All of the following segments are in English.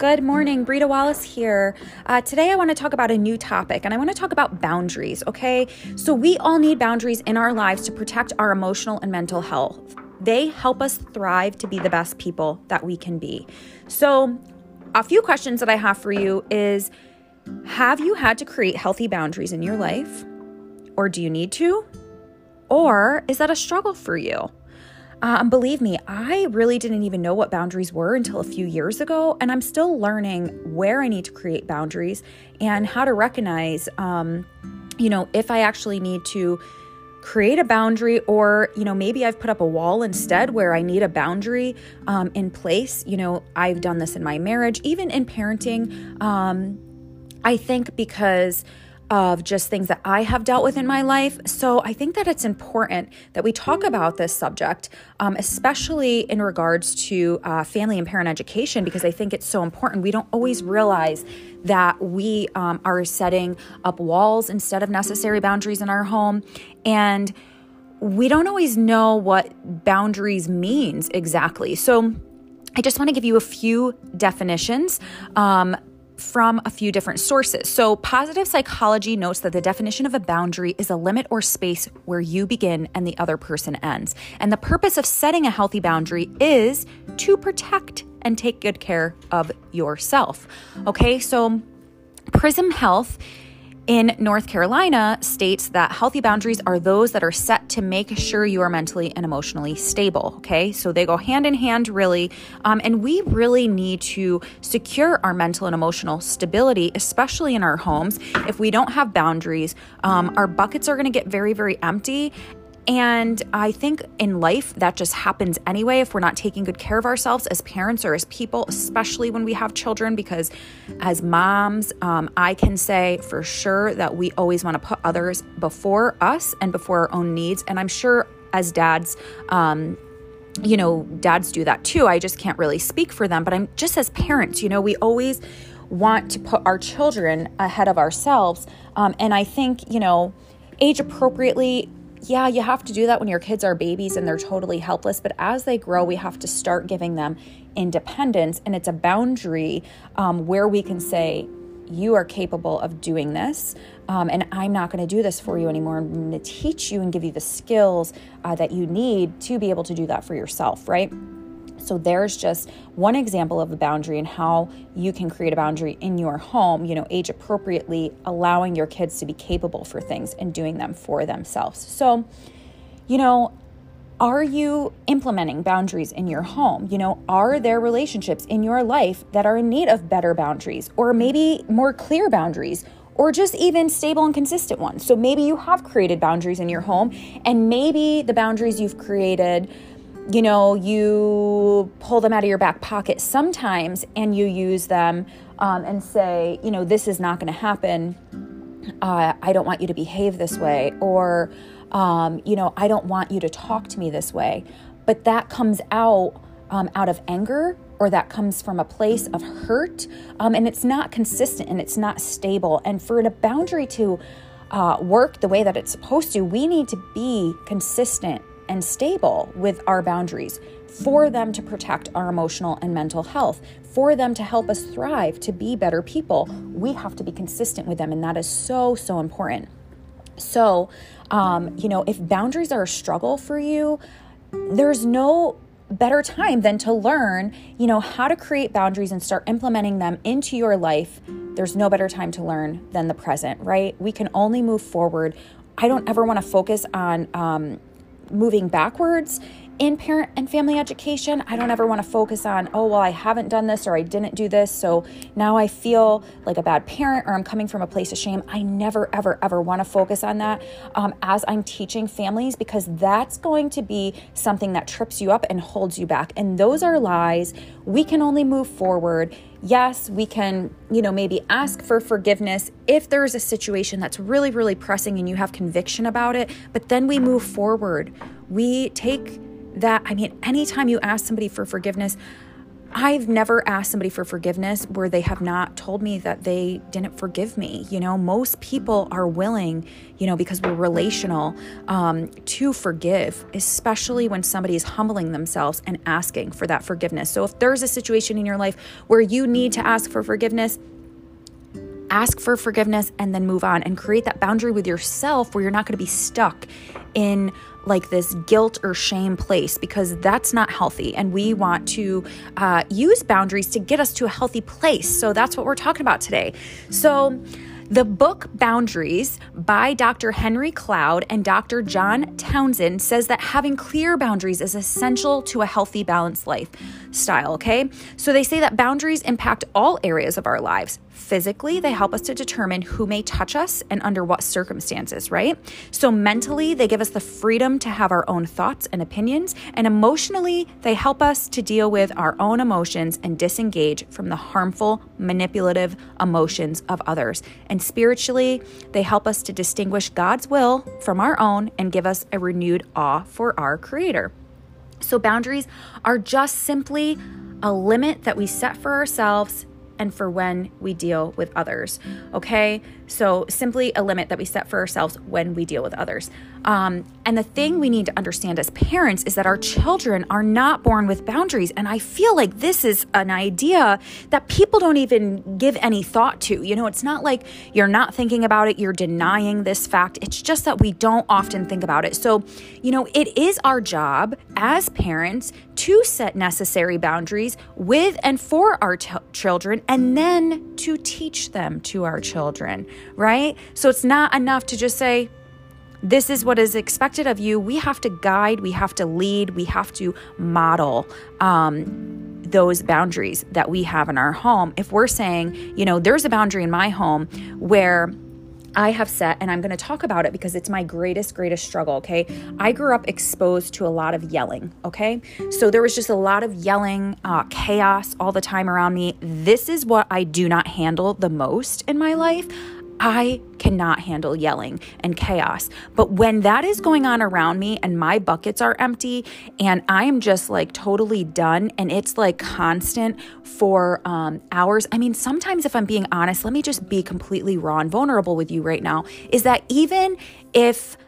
Good morning, Brita Wallace here. Uh, today, I want to talk about a new topic, and I want to talk about boundaries, okay? So, we all need boundaries in our lives to protect our emotional and mental health. They help us thrive to be the best people that we can be. So, a few questions that I have for you is Have you had to create healthy boundaries in your life? Or do you need to? Or is that a struggle for you? Um, believe me, I really didn't even know what boundaries were until a few years ago, and I'm still learning where I need to create boundaries and how to recognize, um, you know, if I actually need to create a boundary or you know maybe i've put up a wall instead where i need a boundary um, in place. You know i've done this in my marriage even in parenting. Um, i think because of just things that I have dealt with in my life. So I think that it's important that we talk about this subject, um, especially in regards to uh, family and parent education, because I think it's so important. We don't always realize that we um, are setting up walls instead of necessary boundaries in our home. And we don't always know what boundaries means exactly. So I just want to give you a few definitions um, from a few different sources. So, positive psychology notes that the definition of a boundary is a limit or space where you begin and the other person ends. And the purpose of setting a healthy boundary is to protect and take good care of yourself. Okay, so Prism Health in North Carolina states that healthy boundaries are those that are set to make sure you are mentally and emotionally stable. Okay, so they go hand in hand, really. Um, and we really need to secure our mental and emotional stability, especially in our homes. If we don't have boundaries, um, our buckets are going to get very, very empty and I think in life, that just happens anyway if we're not taking good care of ourselves as parents or as people, especially when we have children. Because as moms, um, I can say for sure that we always want to put others before us and before our own needs. And I'm sure as dads, um, you know, dads do that too. I just can't really speak for them, but I'm just as parents, you know, we always want to put our children ahead of ourselves. Um, and I think, you know, age appropriately yeah, you have to do that when your kids are babies and they're totally helpless. But as they grow, we have to start giving them independence. And it's a boundary um, where we can say, you are capable of doing this, um, and I'm not going to do this for you anymore. I'm going to teach you and give you the skills uh, that you need to be able to do that for yourself, right? So there's just one example of a boundary and how you can create a boundary in your home, you know, age appropriately, allowing your kids to be capable for things and doing them for themselves. So, you know, are you implementing boundaries in your home? You know, are there relationships in your life that are in need of better boundaries or maybe more clear boundaries? Or just even stable and consistent ones. So maybe you have created boundaries in your home, and maybe the boundaries you've created you know, you pull them out of your back pocket sometimes and you use them um, and say, you know, this is not going to happen. Uh, I don't want you to behave this way. Or, um, you know, I don't want you to talk to me this way. But that comes out um, out of anger or that comes from a place of hurt. Um, and it's not consistent and it's not stable. And for a boundary to uh, work the way that it's supposed to, we need to be consistent and stable with our boundaries for them to protect our emotional and mental health, for them to help us thrive, to be better people. We have to be consistent with them, and that is so, so important. So, um, you know, if boundaries are a struggle for you, there's no better time than to learn, you know, how to create boundaries and start implementing them into your life. There's no better time to learn than the present, right? We can only move forward. I don't ever want to focus on um, moving backwards in parent and family education, I don't ever want to focus on, oh, well, I haven't done this or I didn't do this. So now I feel like a bad parent or I'm coming from a place of shame. I never, ever, ever want to focus on that um, as I'm teaching families because that's going to be something that trips you up and holds you back. And those are lies. We can only move forward. Yes, we can, you know, maybe ask for forgiveness if there is a situation that's really, really pressing and you have conviction about it, but then we move forward. We take that, I mean, anytime you ask somebody for forgiveness, I've never asked somebody for forgiveness where they have not told me that they didn't forgive me. You know, most people are willing, you know, because we're relational, um, to forgive, especially when somebody is humbling themselves and asking for that forgiveness. So if there's a situation in your life where you need to ask for forgiveness, ask for forgiveness and then move on and create that boundary with yourself where you're not going to be stuck in like this guilt or shame place because that's not healthy. And we want to uh, use boundaries to get us to a healthy place. So that's what we're talking about today. So, the book Boundaries by Dr. Henry Cloud and Dr. John Townsend says that having clear boundaries is essential to a healthy, balanced lifestyle. Okay. So they say that boundaries impact all areas of our lives Physically, they help us to determine who may touch us and under what circumstances, right? So, mentally, they give us the freedom to have our own thoughts and opinions. And emotionally, they help us to deal with our own emotions and disengage from the harmful, manipulative emotions of others. And spiritually, they help us to distinguish God's will from our own and give us a renewed awe for our Creator. So, boundaries are just simply a limit that we set for ourselves and for when we deal with others. Okay, so simply a limit that we set for ourselves when we deal with others. Um, and the thing we need to understand as parents is that our children are not born with boundaries. And I feel like this is an idea that people don't even give any thought to. You know, it's not like you're not thinking about it, you're denying this fact. It's just that we don't often think about it. So, you know, it is our job as parents to set necessary boundaries with and for our t- children and then to teach them to our children, right? So it's not enough to just say, this is what is expected of you. We have to guide, we have to lead, we have to model um, those boundaries that we have in our home. If we're saying, you know, there's a boundary in my home where I have set, and I'm going to talk about it because it's my greatest, greatest struggle. Okay. I grew up exposed to a lot of yelling. Okay. So there was just a lot of yelling, uh, chaos all the time around me. This is what I do not handle the most in my life. I cannot handle yelling and chaos. But when that is going on around me and my buckets are empty and I am just like totally done and it's like constant for um, hours, I mean, sometimes if I'm being honest, let me just be completely raw and vulnerable with you right now, is that even if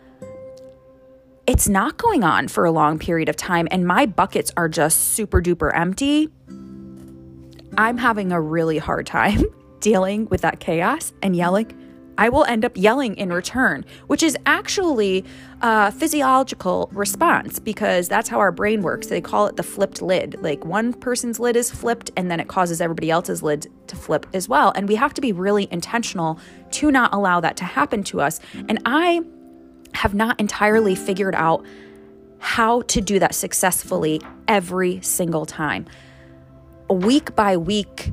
it's not going on for a long period of time and my buckets are just super duper empty, I'm having a really hard time dealing with that chaos and yelling I will end up yelling in return, which is actually a physiological response because that's how our brain works. They call it the flipped lid. Like one person's lid is flipped and then it causes everybody else's lid to flip as well. And we have to be really intentional to not allow that to happen to us. And I have not entirely figured out how to do that successfully every single time. Week by week,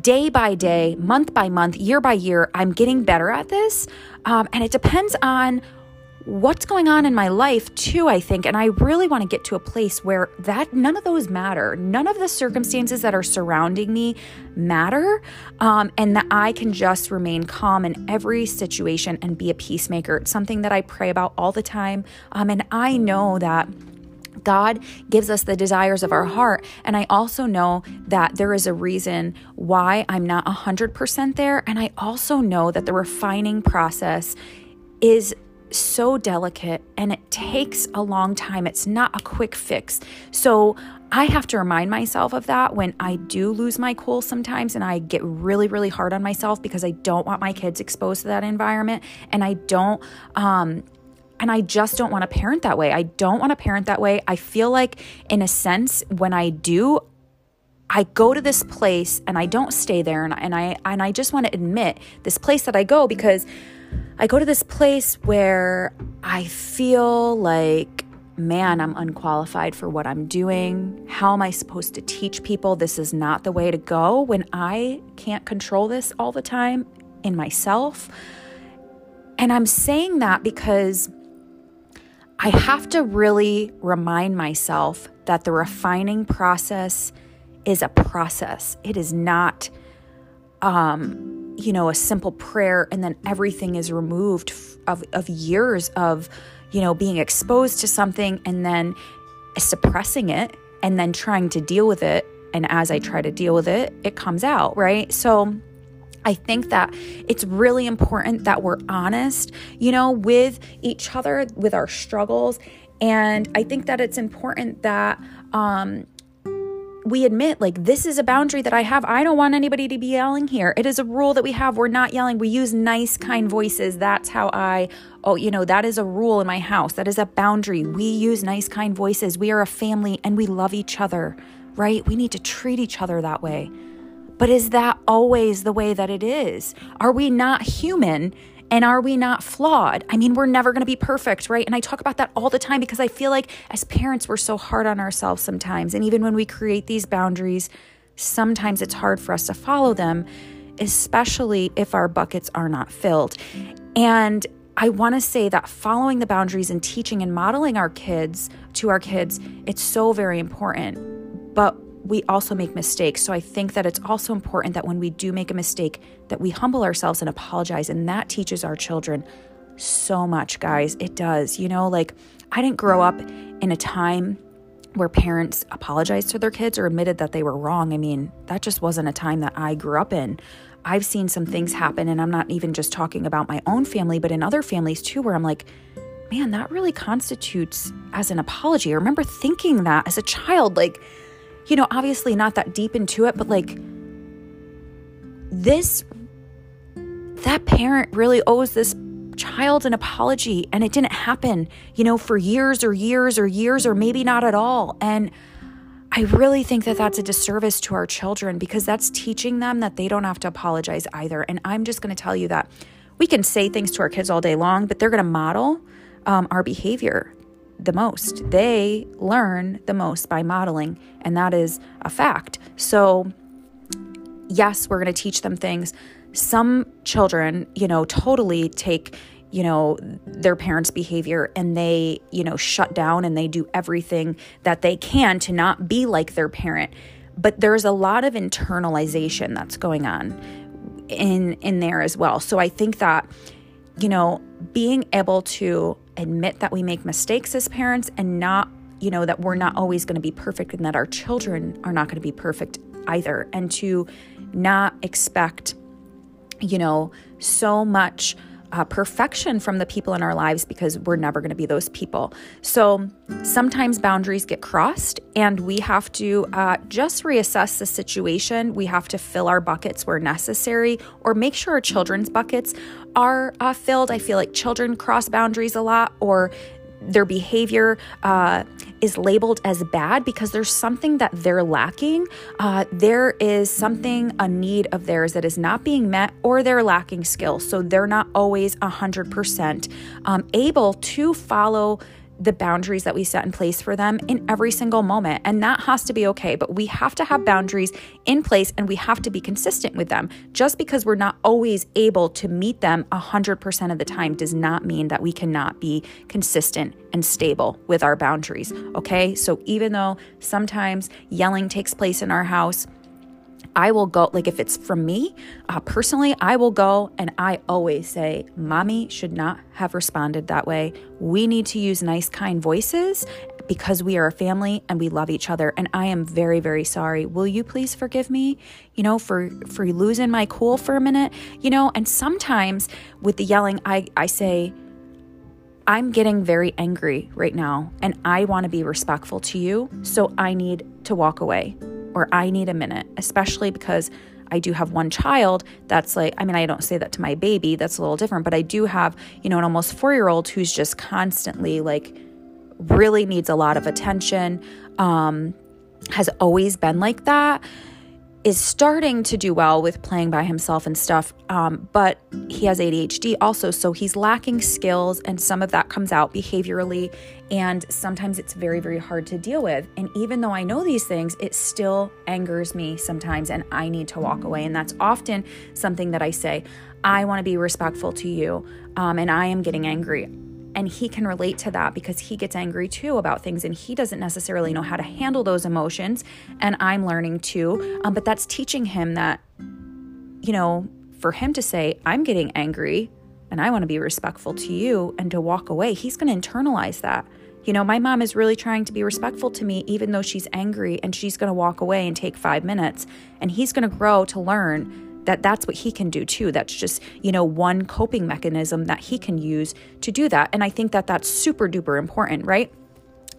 day by day, month by month, year by year, I'm getting better at this. Um, and it depends on what's going on in my life too i think. And i really want to get to a place where that none of those matter. None of the circumstances that are surrounding me matter um, and that i can just remain calm in every situation and be a peacemaker. It's something that i pray about all the time. Um, and i know that God gives us the desires of our heart. And I also know that there is a reason why I'm not 100% there. And I also know that the refining process is so delicate and it takes a long time. It's not a quick fix. So I have to remind myself of that when I do lose my cool sometimes and I get really, really hard on myself because I don't want my kids exposed to that environment and I don't um and I just don't want to parent that way. I don't want to parent that way. I feel like, in a sense, when I do, I go to this place and I don't stay there. And, and I and I just want to admit this place that I go because I go to this place where I feel like man, I'm unqualified for what I'm doing. How am I supposed to teach people this is not the way to go when I can't control this all the time in myself? And I'm saying that because I have to really remind myself that the refining process is a process. It is not, um, you know, a simple prayer and then everything is removed of, of years of, you know, being exposed to something and then suppressing it and then trying to deal with it And as I try to deal with it, it comes out, right? So, I think that it's really important that we're honest, you know, with each other, with our struggles. And I think that it's important that um, we admit like this is a boundary that I have. I don't want anybody to be yelling here. It is a rule that we have. We're not yelling. We use nice kind voices. That's how I oh, you know, that is a rule in my house. That is a boundary. We use nice kind voices. We are a family and we love each other, right? We need to treat each other that way. But is that always the way that it is? Are we not human and are we not flawed? I mean, we're never going to be perfect, right? And I talk about that all the time because I feel like as parents, we're so hard on ourselves sometimes. And even when we create these boundaries, sometimes it's hard for us to follow them, especially if our buckets are not filled. And I want to say that following the boundaries and teaching and modeling our kids to our kids, it's so very important. But we also make mistakes. So I think that it's also important that when we do make a mistake that we humble ourselves and apologize and that teaches our children so much, guys. It does. You know, like I didn't grow up in a time where parents apologized to their kids or admitted that they were wrong. I mean, that just wasn't a time that I grew up in. I've seen some things happen and I'm not even just talking about my own family, but in other families too where I'm like, man, that really constitutes as an apology. I remember thinking that as a child like you know, obviously not that deep into it, but like this, that parent really owes this child an apology and it didn't happen, you know, for years or years or years or maybe not at all. And I really think that that's a disservice to our children because that's teaching them that they don't have to apologize either. And I'm just going to tell you that we can say things to our kids all day long, but they're going to model um, our behavior the most. They learn the most by modeling, and that is a fact. So, yes, we're going to teach them things. Some children, you know, totally take, you know, their parents' behavior and they, you know, shut down and they do everything that they can to not be like their parent. But there's a lot of internalization that's going on in in there as well. So I think that you know, being able to admit that we make mistakes as parents and not, you know, that we're not always going to be perfect and that our children are not going to be perfect either. And to not expect, you know, so much uh, perfection from the people in our lives because we're never going to be those people. So sometimes boundaries get crossed, and we have to uh, just reassess the situation. We have to fill our buckets where necessary or make sure our children's buckets are uh, filled. I feel like children cross boundaries a lot or their behavior uh, is labeled as bad because there's something that they're lacking. Uh, there is something, a need of theirs that is not being met, or they're lacking skills. So they're not always 100% um, able to follow the boundaries that we set in place for them in every single moment. And that has to be okay. But we have to have boundaries in place and we have to be consistent with them. Just because we're not always able to meet them 100% of the time does not mean that we cannot be consistent and stable with our boundaries. Okay. So even though sometimes yelling takes place in our house, I will go, like if it's from me uh, personally, I will go and I always say, Mommy should not have responded that way. We need to use nice, kind voices because we are a family and we love each other and I am very very sorry. Will you please forgive me, you know, for for losing my cool for a minute, you know? And sometimes with the yelling I I say I'm getting very angry right now and I want to be respectful to you, so I need to walk away or I need a minute, especially because I do have one child that's like, I mean, I don't say that to my baby, that's a little different, but I do have, you know, an almost four year old who's just constantly like really needs a lot of attention, um, has always been like that is starting to do well with playing by himself and stuff, um, but he has ADHD also, so he's lacking skills, and some of that comes out behaviorally, and sometimes it's very, very hard to deal with. And even though I know these things, it still angers me sometimes, and I need to walk away. And that's often something that I say I want to be respectful to you, um, and I am getting angry. And he can relate to that because he gets angry too about things and he doesn't necessarily know how to handle those emotions. And I'm learning too. Um, but that's teaching him that, you know, for him to say, I'm getting angry and I want to be respectful to you and to walk away, he's going to internalize that. You know, my mom is really trying to be respectful to me, even though she's angry and she's going to walk away and take five minutes. And he's going to grow to learn that that's what he can do too. That's just, you know, one coping mechanism that he can use to do that. And I think that that's super duper important, right?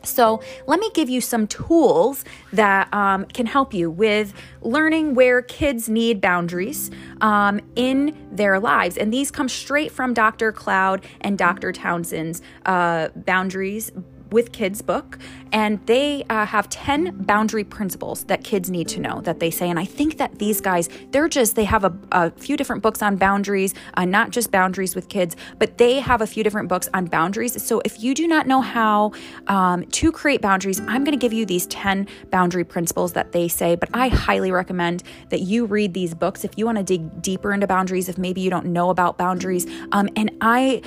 So, let me give you some tools that um, can help you with learning where kids need boundaries um, in their lives. And these come straight from Dr. Cloud and Dr. Townsend's uh, boundaries with Kids book, and they uh, have 10 boundary principles that kids need to know that they say. And I think that these guys, they're just, they have a, a few different books on boundaries, uh, not just boundaries with kids, but they have a few different books on boundaries. So if you do not know how um, to create boundaries, I'm going to give you these 10 boundary principles that they say, but I highly recommend that you read these books if you want to dig deeper into boundaries, if maybe you don't know about boundaries. Um, and I,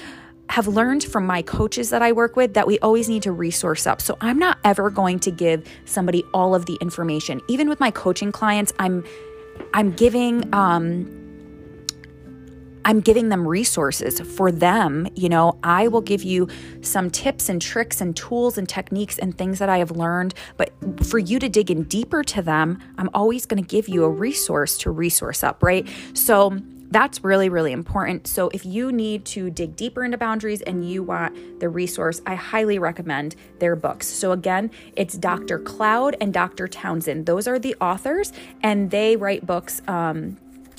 have learned from my coaches that I work with that we always need to resource up. So I'm not ever going to give somebody all of the information. Even with my coaching clients, I'm I'm giving um I'm giving them resources for them. You know, I will give you some tips and tricks and tools and techniques and things that I have learned. But for you to dig in deeper to them, I'm always going to give you a resource to resource up, right? So that's really, really important. So, if you need to dig deeper into boundaries and you want the resource, I highly recommend their books. So, again, it's Dr. Cloud and Dr. Townsend. Those are the authors, and they write books. Um,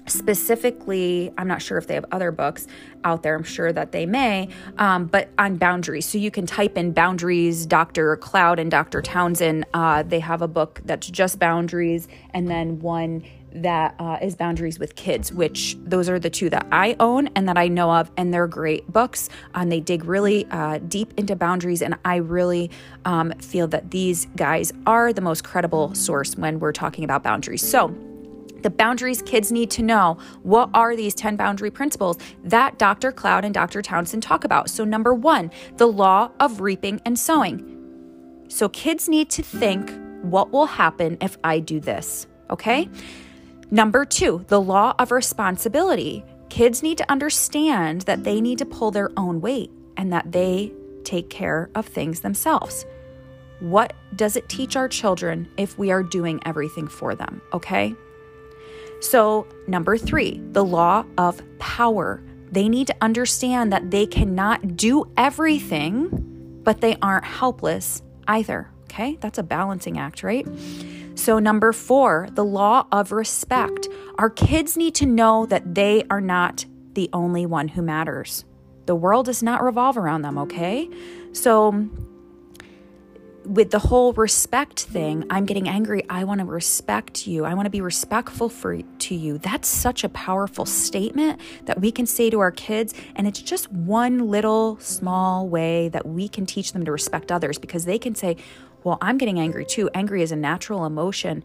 specifically i'm not sure if they have other books out there i'm sure that they may um, but on boundaries so you can type in boundaries dr cloud and dr townsend uh, they have a book that's just boundaries and then one that uh, is Boundaries with Kids, which those are the two that I own and that I know of, and they're great books. And they dig really uh, deep into boundaries, and I really um, feel that these guys are the most credible source when we're talking about boundaries. So, the boundaries kids need to know. What are these 10 boundary principles that Dr. Cloud and Dr. Townsend talk about? So, number one, the law of reaping and sowing. So, kids need to think, what will happen if I do this? Okay? Number two, the law of responsibility. Kids need to understand that they need to pull their own weight and that they take care of things themselves. What does it teach our children if we are doing everything for them? Okay. So, number three, the law of power. They need to understand that they cannot do everything, but they aren't helpless either. Okay. That's a balancing act, right? So, number four, the law of respect. Our kids need to know that they are not the only one who matters. The world does not revolve around them, okay? So, with the whole respect thing, I'm getting angry. I want to respect you. I want to be respectful for to you. That's such a powerful statement that we can say to our kids and it's just one little small way that we can teach them to respect others because they can say, well, I'm getting angry too. Angry is a natural emotion,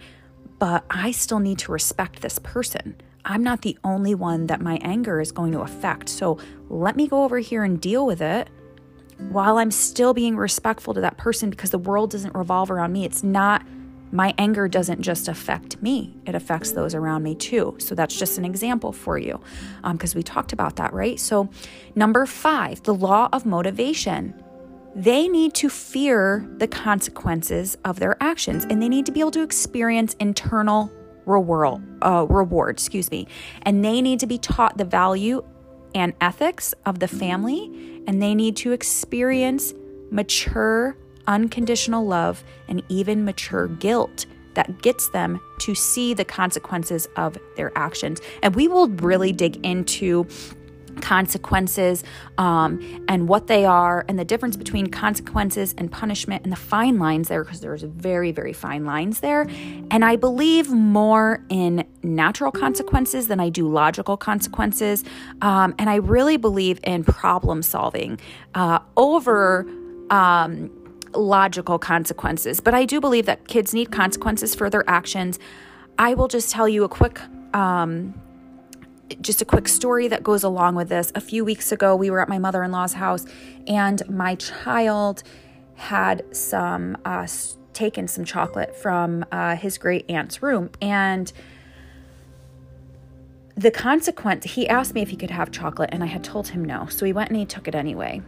but I still need to respect this person. I'm not the only one that my anger is going to affect. So let me go over here and deal with it while I'm still being respectful to that person because the world doesn't revolve around me. It's not, my anger doesn't just affect me, it affects those around me too. So that's just an example for you because um, we talked about that, right? So, number five, the law of motivation they need to fear the consequences of their actions and they need to be able to experience internal reward, uh, reward excuse me. And they need to be taught the value and ethics of the family and they need to experience mature unconditional love and even mature guilt that gets them to see the consequences of their actions. And we will really dig into consequences um, and what they are and the difference between consequences and punishment and the fine lines there because there's very very fine lines there. And i believe more in natural consequences than i do logical consequences. Um, and i really believe in problem solving uh, over um, logical consequences. But i do believe that kids need consequences for their actions. I will just tell you a quick um, just a quick story that goes along with this. A few weeks ago, we were at my mother in law's house, and my child had some uh, taken some chocolate from uh, his great aunt's room, and the consequence he asked me if he could have chocolate, and I had told him no. So he went and he took it anyway.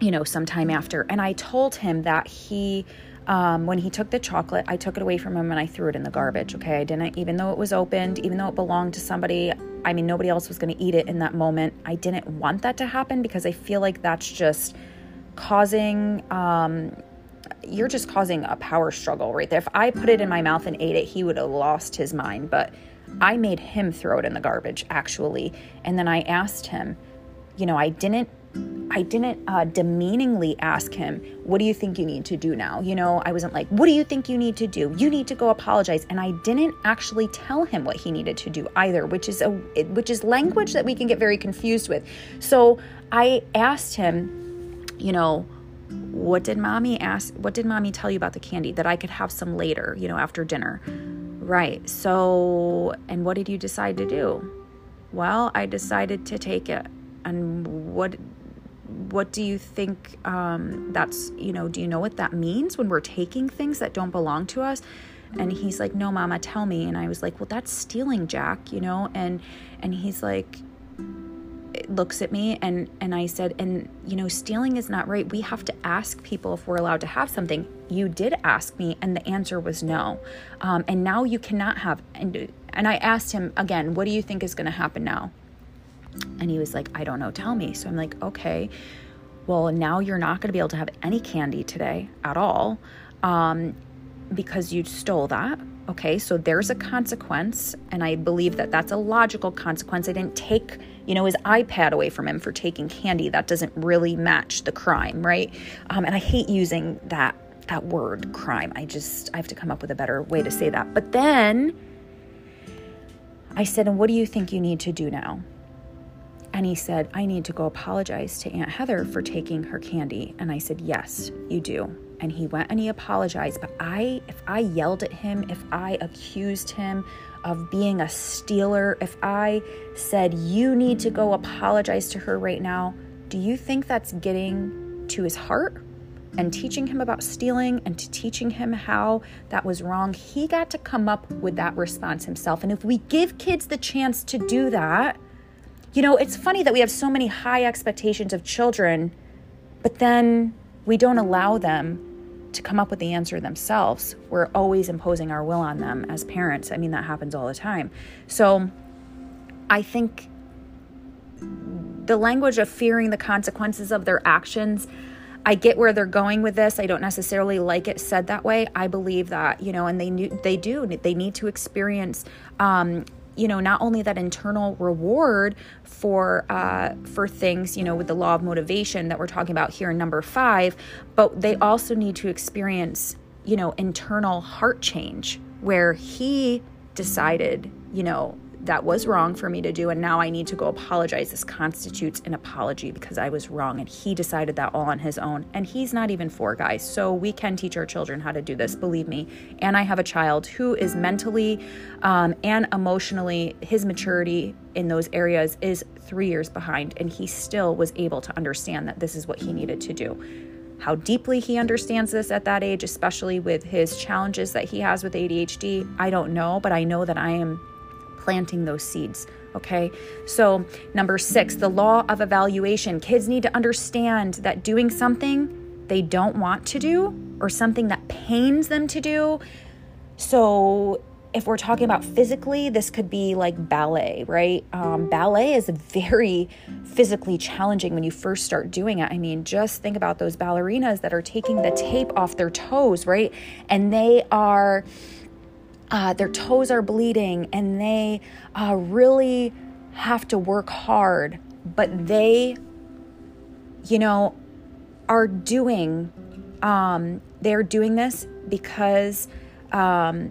you know, sometime after. And I told him that he, um, when he took the chocolate, I took it away from him and I threw it in the garbage. Okay. I didn't, even though it was opened, even though it belonged to somebody, I mean, nobody else was going to eat it in that moment. I didn't want that to happen because I feel like that's just causing, um, you're just causing a power struggle right there. If I put it in my mouth and ate it, he would have lost his mind. But I made him throw it in the garbage, actually. And then I asked him, you know, I didn't I didn't uh, demeaningly ask him, What do you think you need to do now? You know, I wasn't like, What do you think you need to do? You need to go apologize. And I didn't actually tell him what he needed to do either, which is a which is language that we can get very confused with. So I asked him, you know, what did mommy ask? What did mommy tell you about the candy? That I could have some later, you know, after dinner. Right. So, and what did you decide to do? Well, I decided to take it. And what what do you think um, that's you know do you know what that means when we're taking things that don't belong to us? And he's like no mama tell me. And i was like well that's stealing jack you know? And and he's like looks at me and and i said and you know stealing is not right. We have to ask people if we're allowed to have something. You did ask me and the answer was no. Um, and now you cannot have and and i asked him again what do you think is going to happen now and he was like, I don't know, tell me. So I'm like, okay, well, now you're not going to be able to have any candy today at all um, because you stole that. Okay, so there's a consequence, and I believe that that's a logical consequence. I didn't take, you know, his iPad away from him for taking candy. That doesn't really match the crime, right? Um, and I hate using that that word crime. I just I have to come up with a better way to say that. But then I said, and what do you think you need to do now? And he said, I need to go apologize to Aunt Heather for taking her candy. And I said, Yes, you do. And he went and he apologized. But I, if I yelled at him, if I accused him of being a stealer, if I said, You need to go apologize to her right now, do you think that's getting to his heart? and teaching him about stealing and teaching him how that was wrong, he got to come up with that response himself. And if we give kids the chance to do that, you know, it's funny that we have so many high expectations of children, but then we don't allow them to come up with the answer themselves. We're always imposing our will on them as parents. I mean, that happens all the time. So I think the language of fearing the consequences of their actions. I get where they're going with this. I don't necessarily like it said that way. I believe that you know, and they knew they do. They need to experience um, you know not only that internal reward for uh, for things you know with the law of motivation that we're talking about here in number five but they also need to experience you know internal heart change where he decided you know that was wrong for me to do and now I need to go apologize. This constitutes an apology because I was wrong and he decided that all on his own. And he's not even four guys. So we can teach our children how to do this, believe me. And I have a child who is mentally um, and emotionally, his maturity in those areas is three years behind. And he still was able to understand that this is what he needed to do. How deeply he understands this at that age, especially with his challenges that he has with ADHD, I don't know, but I know that I am planting those seeds. Okay, so number six, the law of evaluation. Kids need to understand that doing something they don't want to do or something that pains them to do. So, if we're talking about physically, this could be like ballet, right? Um, ballet is very physically challenging when you first start doing it. I mean, just think about those ballerinas that are taking the tape off their toes, right? And they are uh, their toes are bleeding and they uh, really have to work hard, but they, you know, are doing, um, they're doing this because um,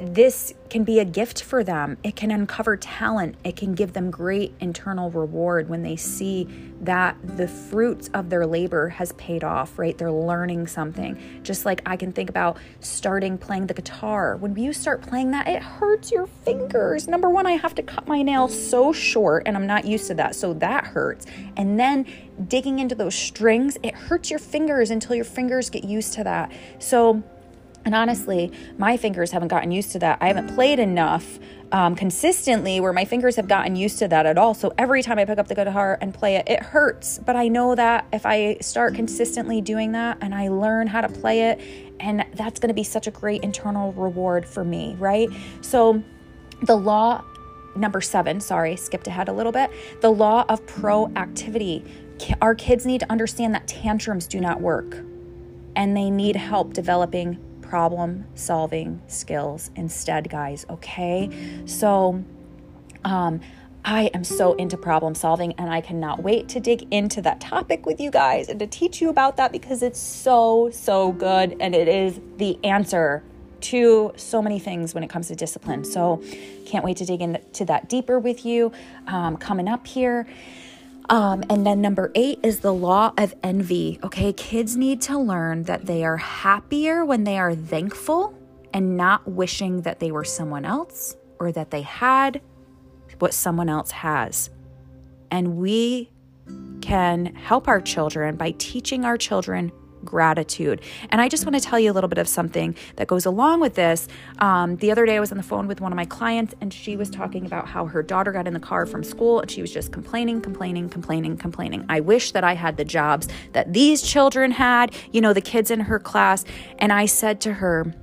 this can be a gift for them. It can uncover talent. It can give them great internal reward when they see that the fruits of their labor has paid off, right? They're learning something. Just like I can think about starting playing the guitar. When you start playing that, it hurts your fingers. Number one, I have to cut my nails so short and I'm not used to that. So that hurts. And then digging into those strings, it hurts your fingers until your fingers get used to that. So And honestly, my fingers haven't gotten used to that. I haven't played enough um, consistently where my fingers have gotten used to that at all. So every time I pick up the guitar and play it, it hurts. But I know that if I start consistently doing that and I learn how to play it, and that's going to be such a great internal reward for me, right? So the law number seven, sorry, skipped ahead a little bit. The law of proactivity. Our kids need to understand that tantrums do not work and they need help developing problem solving skills instead, guys. Okay. So, um, I am so into problem solving and I cannot wait to dig into that topic with you guys and to teach you about that because it's so, so good and it is the answer to so many things when it comes to discipline. So, can't wait to dig into that deeper with you um, coming up here. Um, and then number eight is the law of envy. Okay, kids need to learn that they are happier when they are thankful and not wishing that they were someone else or that they had what someone else has. And we can help our children by teaching our children gratitude. And I just want to tell you a little bit of something that goes along with this. Um, the other day, I was on the phone with one of my clients, and she was talking about how her daughter got in the car from school and she was just complaining, complaining, complaining, complaining. I wish that I had the jobs that these children had, you know, the kids in her class. And I said to her,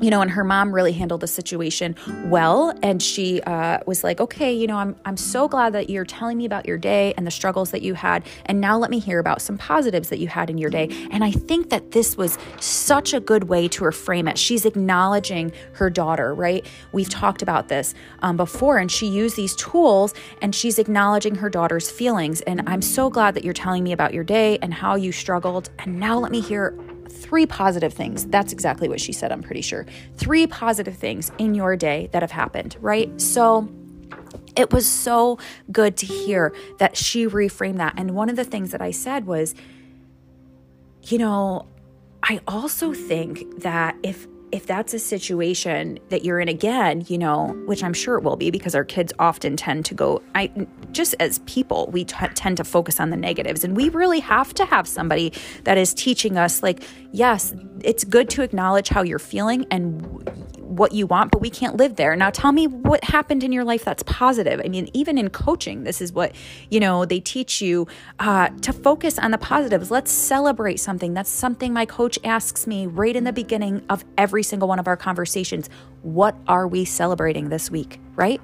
you know, and her mom really handled the situation well. And she uh, was like, okay, you know, I'm, I'm so glad that you're telling me about your day and the struggles that you had. And now let me hear about some positives that you had in your day. And I think that this was such a good way to reframe it. She's acknowledging her daughter, right? We've talked about this um, before, and she used these tools and she's acknowledging her daughter's feelings. And I'm so glad that you're telling me about your day and how you struggled. And now let me hear three positive things. That's exactly what she said, I'm pretty sure. Three positive things in your day that have happened, right? So, it was so good to hear that she reframed that. And one of the things that I said was, you know, I also think that if if that's a situation that you're in again, you know, which I'm sure it will be because our kids often tend to go, I just as people, we t- tend to focus on the negatives. And we really have to have somebody that is teaching us, like, yes, it's good to acknowledge how you're feeling and what you want, but we can't live there. Now tell me what happened in your life that's positive. I mean, even in coaching, this is what, you know, they teach you uh, to focus on the positives. Let's celebrate something. That's something my coach asks me right in the beginning of every single one of our conversations. What are we celebrating this week, right?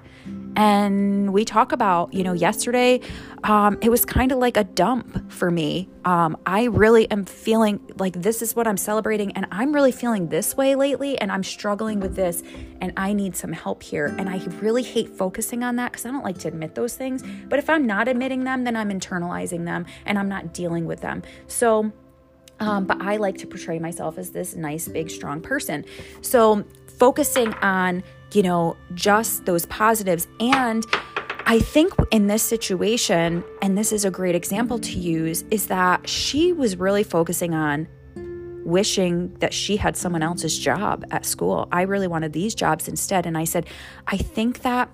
And we talk about, you know, yesterday, um, it was kind of like a dump for me. Um, I really am feeling like this is what I'm celebrating, and I'm really feeling this way lately, and I'm struggling with this, and I need some help here. And I really hate focusing on that because I don't like to admit those things. But if I'm not admitting them, then I'm internalizing them and I'm not dealing with them. So, um, but I like to portray myself as this nice, big, strong person. So, focusing on you know, just those positives. And I think in this situation, and this is a great example to use, is that she was really focusing on wishing that she had someone else's job at school. I really wanted these jobs instead. And I said, I think that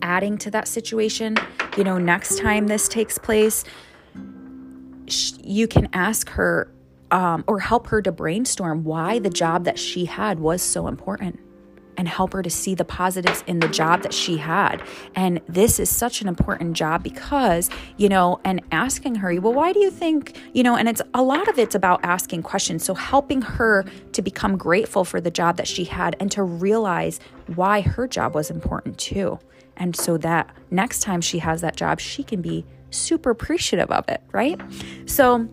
adding to that situation, you know, next time this takes place, you can ask her um, or help her to brainstorm why the job that she had was so important and help her to see the positives in the job that she had. And this is such an important job because, you know, and asking her, well, why do you think, you know, and it's a lot of it's about asking questions. So helping her to become grateful for the job that she had and to realize why her job was important too. And so that next time she has that job, she can be super appreciative of it, right? So,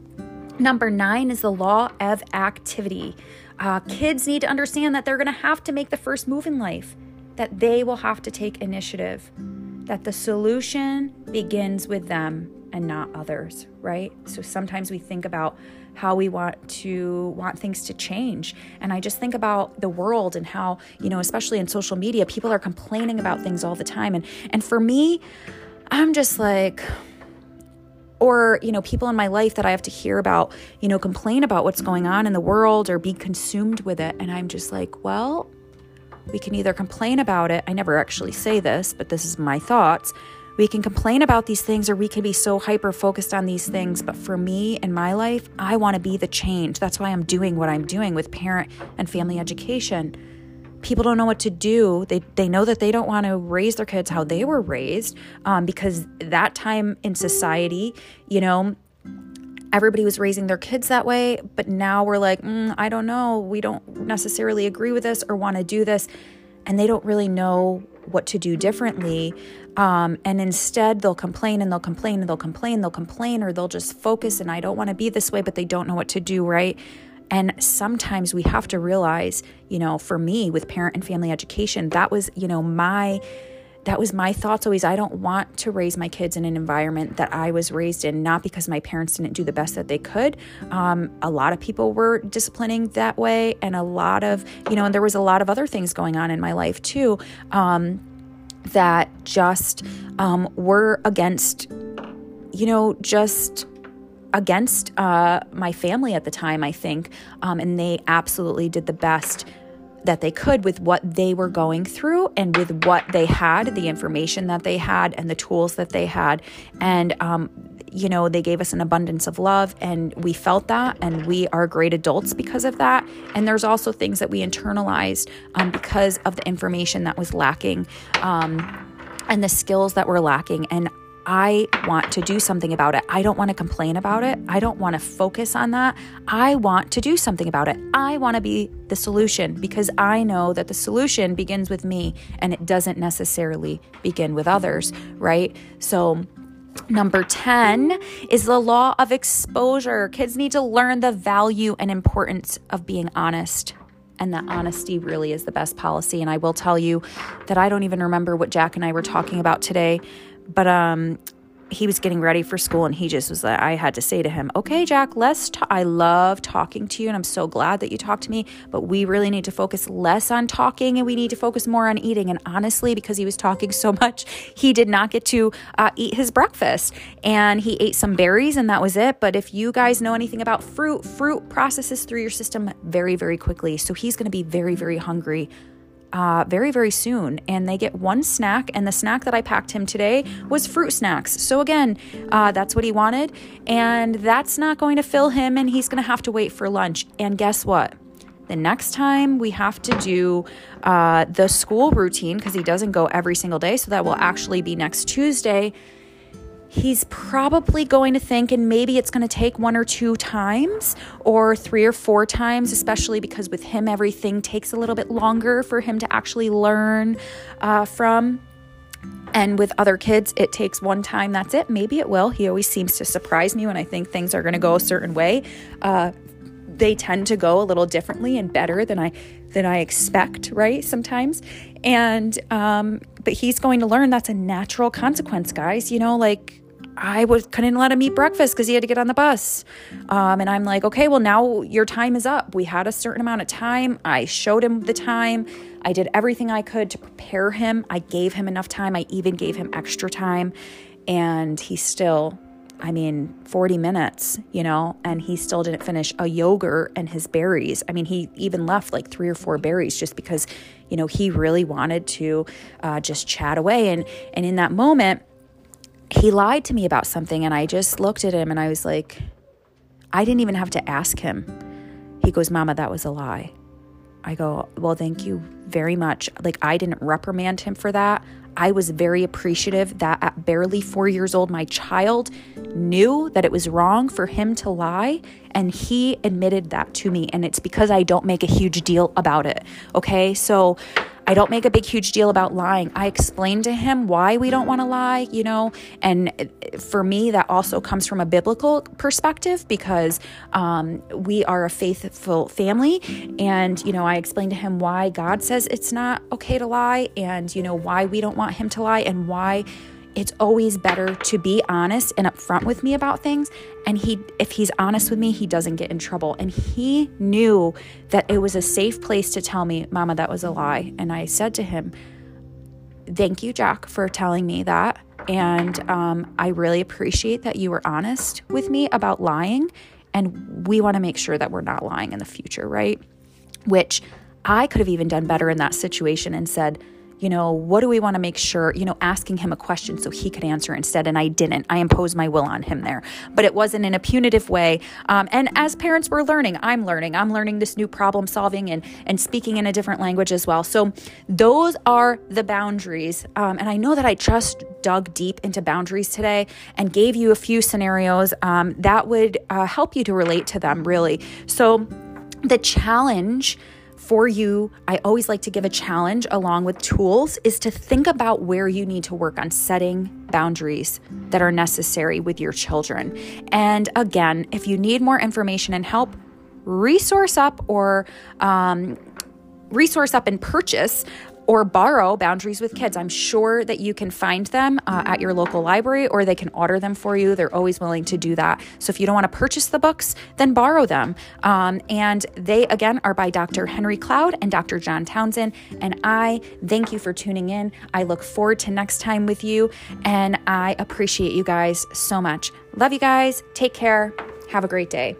number nine is the law of activity. Uh, kids need to understand that they're going to have to make the first move in life, that they will have to take initiative, that the solution begins with them and not others, right? So sometimes we think about how we want to want things to change. And I just think about the world and how, you know, especially in social media, people are complaining about things all the time. And and for me, I'm just like, or you know people in my life that i have to hear about you know complain about what's going on in the world or be consumed with it and i'm just like well we can either complain about it i never actually say this but this is my thoughts We can complain about these things or we can be so hyper focused on these things. But for me in my life, I want to be the change. That's why I'm doing what I'm doing with parent and family education. People don't know what to do. They, they know that they don't want to raise their kids how they were raised um, because that time in society, you know, everybody was raising their kids that way. But now we're like, mm, I don't know. We don't necessarily agree with this or want to do this. And they don't really know what to do differently. Um, and instead, they'll complain and they'll complain and they'll complain, they'll complain, or they'll just focus and I don't want to be this way, but they don't know what to do, right? And sometimes we have to realize, you know, for me with parent and family education, that was, you know, my that was my thoughts always. I don't want to raise my kids in an environment that I was raised in, not because my parents didn't do the best that they could. Um, a lot of people were disciplining that way, and a lot of, you know, and there was a lot of other things going on in my life too. Um, that just um, were against, you know, just against uh, my family at the time, I think. Um, and they absolutely did the best that they could with what they were going through and with what they had, the information that they had, and the tools that they had. And um, you know, they gave us an abundance of love and we felt that and we are great adults because of that. And there's also things that we internalized um, because of the information that was lacking um, and the skills that were lacking. And I want to do something about it. I don't want to complain about it. I don't want to focus on that. I want to do something about it. I want to be the solution because I know that the solution begins with me and it doesn't necessarily begin with others, right? So, Number 10 is the law of exposure. Kids need to learn the value and importance of being honest. And that honesty really is the best policy. And I will tell you that I don't even remember what Jack and I were talking about today, but um, he was getting ready for school and he just was like, I had to say to him, okay, Jack, let's, ta- I love talking to you and I'm so glad that you talked to me, but we really need to focus less on talking and we need to focus more on eating. And honestly, because he was talking so much, he did not get to uh, eat his breakfast and he ate some berries and that was it. But if you guys know anything about fruit, fruit processes through your system very, very quickly. So he's going to be very, very hungry uh, very, very soon. And they get one snack, and the snack that I packed him today was fruit snacks. So, again, uh, that's what he wanted. And that's not going to fill him, and he's going to have to wait for lunch. And guess what? The next time we have to do uh, the school routine, because he doesn't go every single day, so that will actually be next Tuesday he's probably going to think, and maybe it's going to take one or two times or three or four times, especially because with him, everything takes a little bit longer for him to actually learn uh, from. And with other kids, it takes one time, that's it. Maybe it will. He always seems to surprise me when I think things are going to go a certain way. Uh, they tend to go a little differently and better than I than I expect, right? Sometimes, and um, but he's going to learn that's a natural consequence, guys. You know, like I was couldn't let him eat breakfast because he had to get on the bus. Um, and I'm like, okay, well now your time is up. We had a certain amount of time. I showed him the time. I did everything I could to prepare him. I gave him enough time. I even gave him extra time, and he still. I mean, 40 minutes, you know, and he still didn't finish a yogurt and his berries. I mean, he even left like three or four berries just because, you know, he really wanted to uh, just chat away. And and in that moment, he lied to me about something and I just looked at him and I was like, I didn't even have to ask him. He goes, Mama, that was a lie. I go, Well, thank you very much. Like, I didn't reprimand him for that. I was very appreciative that at barely four years old, my child knew that it was wrong for him to lie. And he admitted that to me. And it's because I don't make a huge deal about it. Okay. So I don't make a big, huge deal about lying. I explain to him why we don't want to lie, you know, and for me, that also comes from a biblical perspective because um, we are a faithful family. And, you know, I explain to him why God says it's not okay to lie and, you know, why we don't want him to lie and why it's always better to be honest and upfront with me about things. And he if he's honest with me he doesn't get in trouble. And he knew that it was a safe place to tell me mama that was a lie. And i said to him thank you jack for telling me that. And um, i really appreciate that you were honest with me about lying. And we want to make sure that we're not lying in the future right? Which i could have even done better in that situation and said you know, what do we want to make sure, you know, asking him a question so he could answer instead. And I didn't. I imposed my will on him there, but it wasn't in a punitive way. Um, and as parents, we're learning. I'm learning. I'm learning this new problem solving and, and speaking in a different language as well. So those are the boundaries. Um, and I know that I just dug deep into boundaries today and gave you a few scenarios um, that would uh, help you to relate to them, really. So the challenge for you, I always like to give a challenge along with tools is to think about where you need to work on setting boundaries that are necessary with your children. And again, if you need more information and help, resource up or um, resource up and purchase or borrow Boundaries with Kids. I'm sure that you can find them uh, at your local library or they can order them for you. They're always willing to do that. So if you don't want to purchase the books, then borrow them. Um, and they, again, are by Dr. Henry Cloud and Dr. John Townsend. And I thank you for tuning in. I look forward to next time with you. And I appreciate you guys so much. Love you guys. Take care. Have a great day.